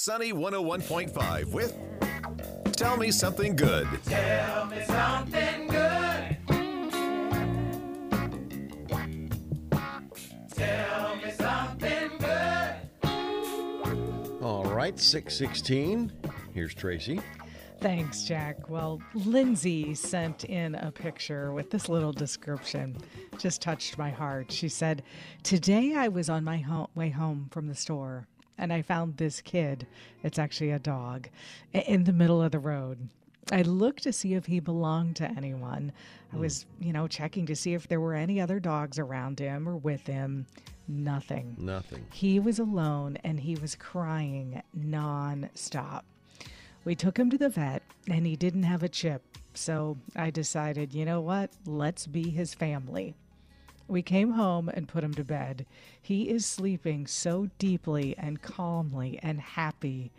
Sunny 101.5 with Tell Me Something Good. Tell me something good. Tell me something good. All right, 616. Here's Tracy. Thanks, Jack. Well, Lindsay sent in a picture with this little description. Just touched my heart. She said, Today I was on my ho- way home from the store and I found this kid. It's actually a dog in the middle of the road. I looked to see if he belonged to anyone. I was, hmm. you know, checking to see if there were any other dogs around him or with him. Nothing. Nothing. He was alone and he was crying nonstop. We took him to the vet and he didn't have a chip. So I decided, you know what? Let's be his family. We came home and put him to bed. He is sleeping so deeply and calmly and happy.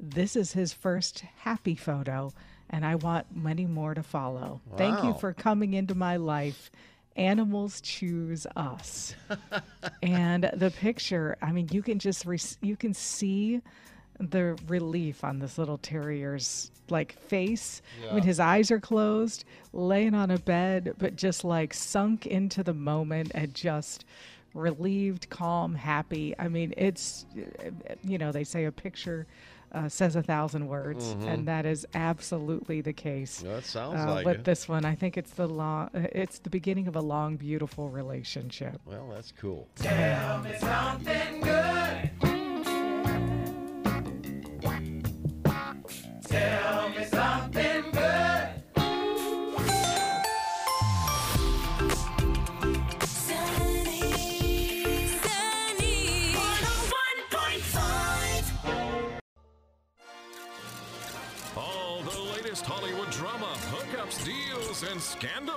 This is his first happy photo, and I want many more to follow. Thank you for coming into my life. Animals choose us. and the picture, I mean, you can just re- you can see the relief on this little terrier's like face when his eyes are closed, laying on a bed, but just like sunk into the moment and just relieved, calm, happy. I mean, it's you know they say a picture. Uh, says a thousand words, and that is absolutely the case That sounds uh, like with it. this one. I think it's the long, uh, it's the beginning of a long, beautiful relationship. Well, that's cool. Tell me something good. And scandal.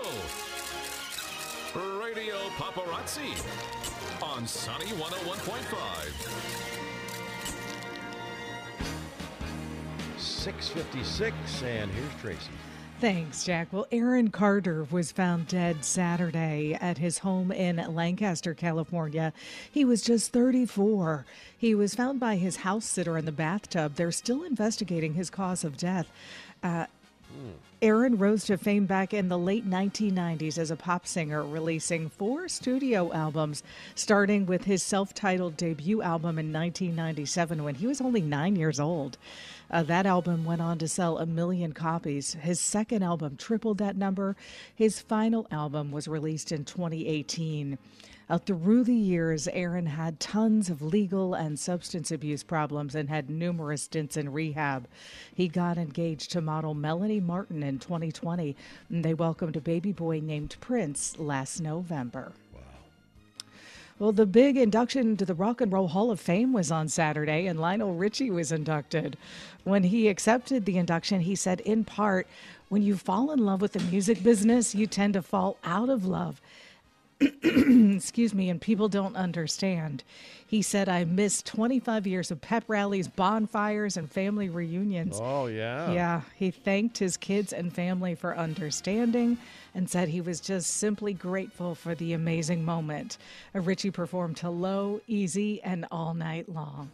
Radio Paparazzi on Sunny 101.5. 656, and here's Tracy. Thanks, Jack. Well, Aaron Carter was found dead Saturday at his home in Lancaster, California. He was just 34. He was found by his house sitter in the bathtub. They're still investigating his cause of death. Uh, Aaron rose to fame back in the late 1990s as a pop singer, releasing four studio albums, starting with his self titled debut album in 1997 when he was only nine years old. Uh, that album went on to sell a million copies. His second album tripled that number. His final album was released in 2018. Uh, through the years, Aaron had tons of legal and substance abuse problems and had numerous stints in rehab. He got engaged to model Melanie Martin in 2020, and they welcomed a baby boy named Prince last November. Well, the big induction to the Rock and Roll Hall of Fame was on Saturday, and Lionel Richie was inducted. When he accepted the induction, he said, in part, when you fall in love with the music business, you tend to fall out of love excuse me, and people don't understand. He said, I missed 25 years of pep rallies, bonfires, and family reunions. Oh, yeah. Yeah, he thanked his kids and family for understanding and said he was just simply grateful for the amazing moment. Uh, Richie performed Hello, Easy, and All Night Long.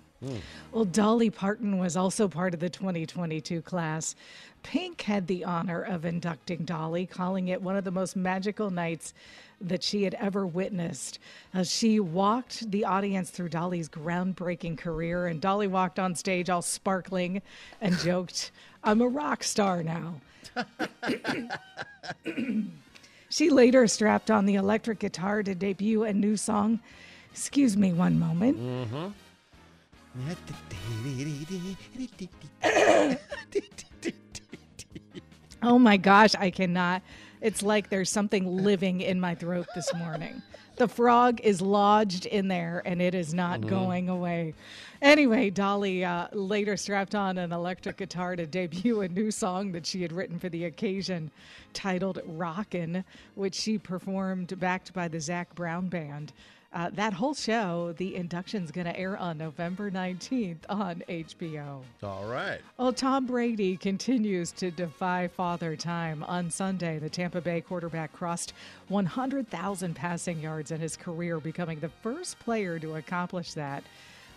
Well, Dolly Parton was also part of the 2022 class. Pink had the honor of inducting Dolly, calling it one of the most magical nights that she had ever witnessed. Uh, she walked the audience through Dolly's groundbreaking career, and Dolly walked on stage all sparkling and joked, I'm a rock star now. she later strapped on the electric guitar to debut a new song. Excuse me one moment. Oh my gosh, I cannot. It's like there's something living in my throat this morning. The frog is lodged in there and it is not going away. Anyway, Dolly uh, later strapped on an electric guitar to debut a new song that she had written for the occasion titled Rockin', which she performed backed by the Zac Brown Band. Uh, that whole show, the induction's going to air on November 19th on HBO. All right. Well, Tom Brady continues to defy father time. On Sunday, the Tampa Bay quarterback crossed 100,000 passing yards in his career, becoming the first player to accomplish that.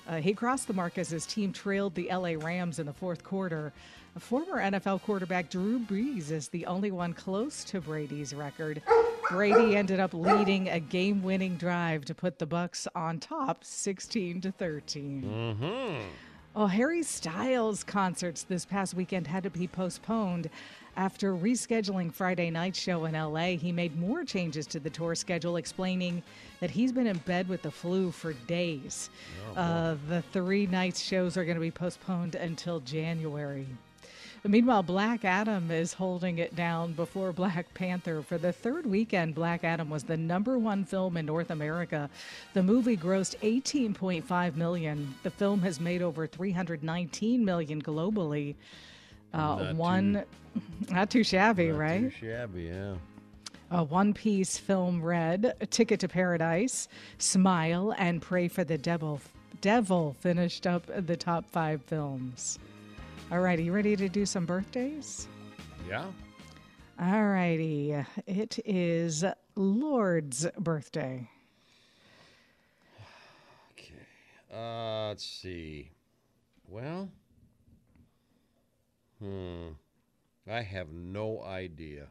Uh, he crossed the mark as his team trailed the LA Rams in the fourth quarter. Former NFL quarterback Drew Brees is the only one close to Brady's record. Brady ended up leading a game-winning drive to put the Bucs on top, 16 to 13. Oh, Harry Styles' concerts this past weekend had to be postponed. After rescheduling Friday night show in LA, he made more changes to the tour schedule, explaining that he's been in bed with the flu for days. uh, the three nights shows are going to be postponed until January. Meanwhile, Black Adam is holding it down before Black Panther. For the third weekend, Black Adam was the number one film in North America. The movie grossed 18.5 million. The film has made over 319 million globally. Uh, Not one, not too shabby, Not right? Too shabby, yeah. A One Piece film Red Ticket to Paradise, Smile, and Prey for the Devil. Devil finished up the top five films. All right, you ready to do some birthdays? Yeah. All righty. It is Lorde's birthday. Uh, let's see. Well, hmm. I have no idea.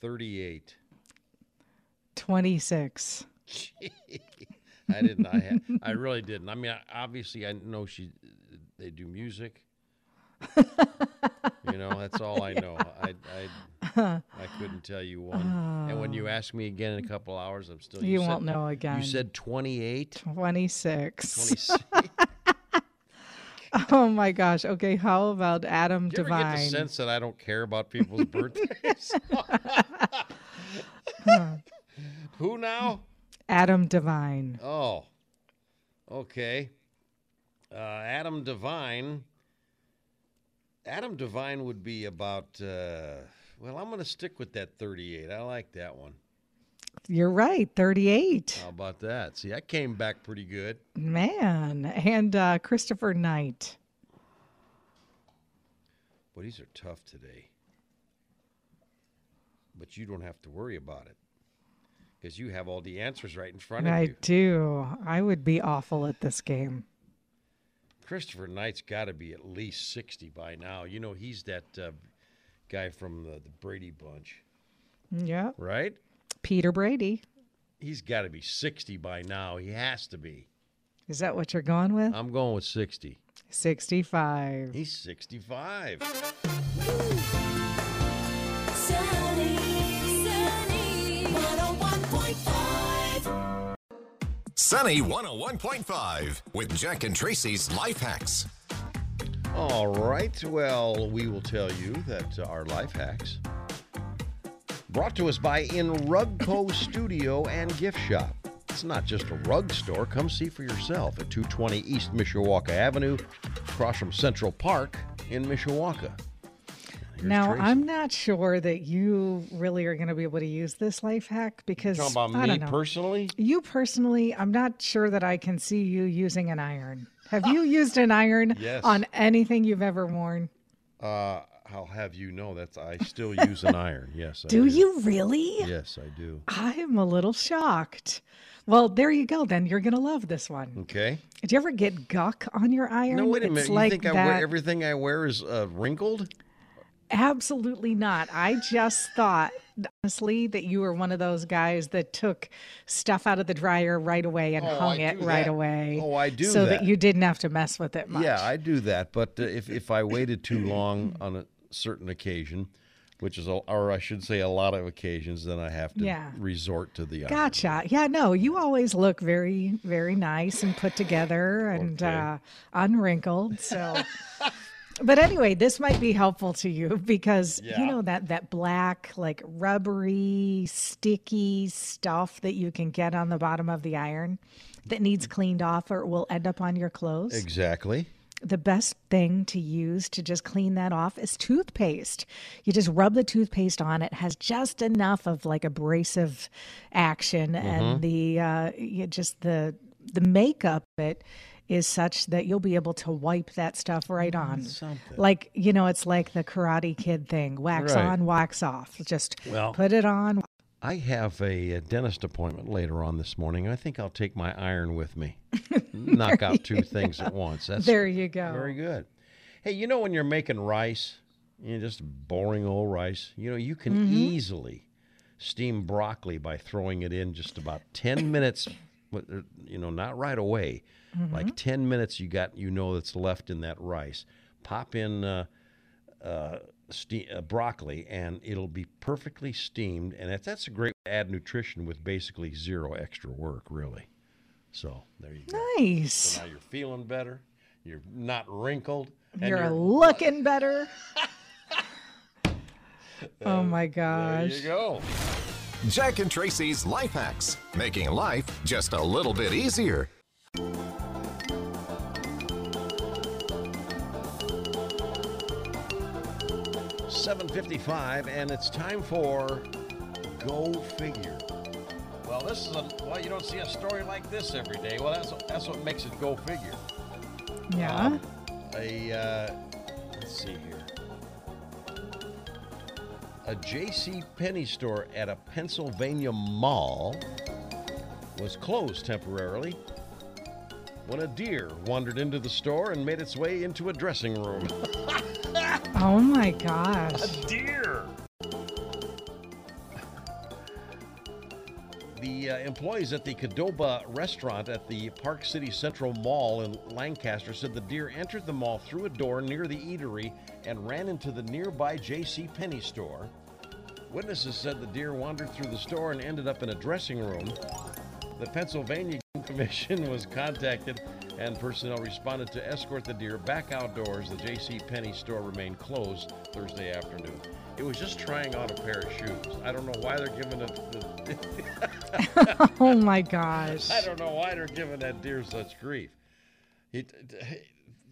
38. 26. Gee, I didn't. I had, I really didn't. I mean, obviously, I know she. They do music. you know, that's all I know. I, I, I couldn't tell you one. and when you ask me again in a couple hours, I'm still. You said- won't know again. You said 28. 26. 26. Oh my gosh. Okay, how about Adam Do you ever get Devine? the sense that I don't care about people's birthdays? Who now? Adam Devine. Oh, okay. Uh, Adam Devine. Adam Devine would be about. Uh, well, I'm going to stick with that 38. I like that one. You're right, 38. How about that? See, I came back pretty good. Man. And uh, Christopher Knight. But these are tough today. But you don't have to worry about it because you have all the answers right in front of I you. I do. I would be awful at this game. Christopher Knight's got to be at least 60 by now. You know, he's that uh, guy from the, the Brady Bunch, Yeah. right? Peter Brady. He's got to be 60 by now. He has to be. Is that what you're going with? I'm going with 60. 65. He's 65. Sunny, Sunny 101.5 with Jack and Tracy's Life Hacks. All right. Well, we will tell you that uh, our life hacks brought to us by In Rugco Studio and Gift Shop. It's not just a rug store. Come see for yourself at 220 East Mishawaka Avenue, across from Central Park in Mishawaka. Now, Tracy. I'm not sure that you really are going to be able to use this life hack because talking about I me don't know. personally. You personally, I'm not sure that I can see you using an iron. Have you used an iron Yes. on anything you've ever worn? Uh, I'll have you know that I still use an iron. Yes, I Do you really? Yes, I do. I'm a little shocked. Well, there you go. Then you're gonna love this one. Okay. Did you ever get guck on your iron? No, wait a It's minute. like you think I that. wear everything I wear is uh, wrinkled? Absolutely not. I just thought, honestly, that you were one of those guys that took stuff out of the dryer right away and Oh, hung I it right that. away. Oh, I do so that. that. you didn't have to mess with it much. Yeah, I do that. But uh, if if I waited too long on a certain occasion, which is, a, or I should say, a lot of occasions, then I have to Yeah. resort to the iron. Gotcha. Yeah, no, you always look very, very nice and put together and Okay. uh, unwrinkled. So, but anyway, this might be helpful to you because Yeah. you know that that black, like rubbery, sticky stuff that you can get on the bottom of the iron that needs cleaned off or it will end up on your clothes. Exactly. the best thing to use to just clean that off is toothpaste. You just rub the toothpaste on. It has just enough of like abrasive action, and the uh, you just the the makeup it is such that you'll be able to wipe that stuff right on. Like you know, it's like the Karate Kid thing: wax Right. on, wax off. Just Well- put it on. I have a, uh dentist appointment later on this morning. I think I'll take my iron with me. knock out two things at once. That's There you go. very good. Hey, you know when you're making rice, you know, just boring old rice, you know, you can Mm-hmm. easily steam broccoli by throwing it in just about 10 minutes, but, you know, not right away. Mm-hmm. Like 10 minutes you got you know that's left in that rice. Pop in uh, uh, ste- uh, broccoli and it'll be perfectly steamed and that's, that's a great way to add nutrition with basically zero extra work, really. So, there you go. Nice. So now you're feeling better. You're not wrinkled. and You're looking better. oh my gosh. There you go. Jack and Tracy's Life Hacks, making life just a little bit easier. Seven fifty-five, and it's time for Go Figure. Well, this is a well. You don't see a story like this every day. Well, that's that's what makes it Go Figure. Yeah. Um, a uh, let's see here. A J.C. Penney store at a Pennsylvania mall was closed temporarily when a deer wandered into the store and made its way into a dressing room. Oh my gosh. A deer. The uh, employees at the Qdoba restaurant at the Park City Central Mall in Lancaster said the deer entered the mall through a door near the eatery and ran into the nearby J.C. Penney store. Witnesses said the deer wandered through the store and ended up in a dressing room. The Pennsylvania Commission was contacted and personnel responded to escort the deer back outdoors. The J.C. Penney store remained closed Thursday afternoon. It was just trying on a pair of shoes. I don't know why they're giving it. The, Oh my gosh. I don't know why they're giving that deer such grief. It,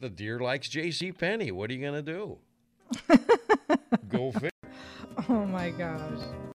the deer likes J.C. Penney. What are you gonna do? Go figure. Oh my gosh.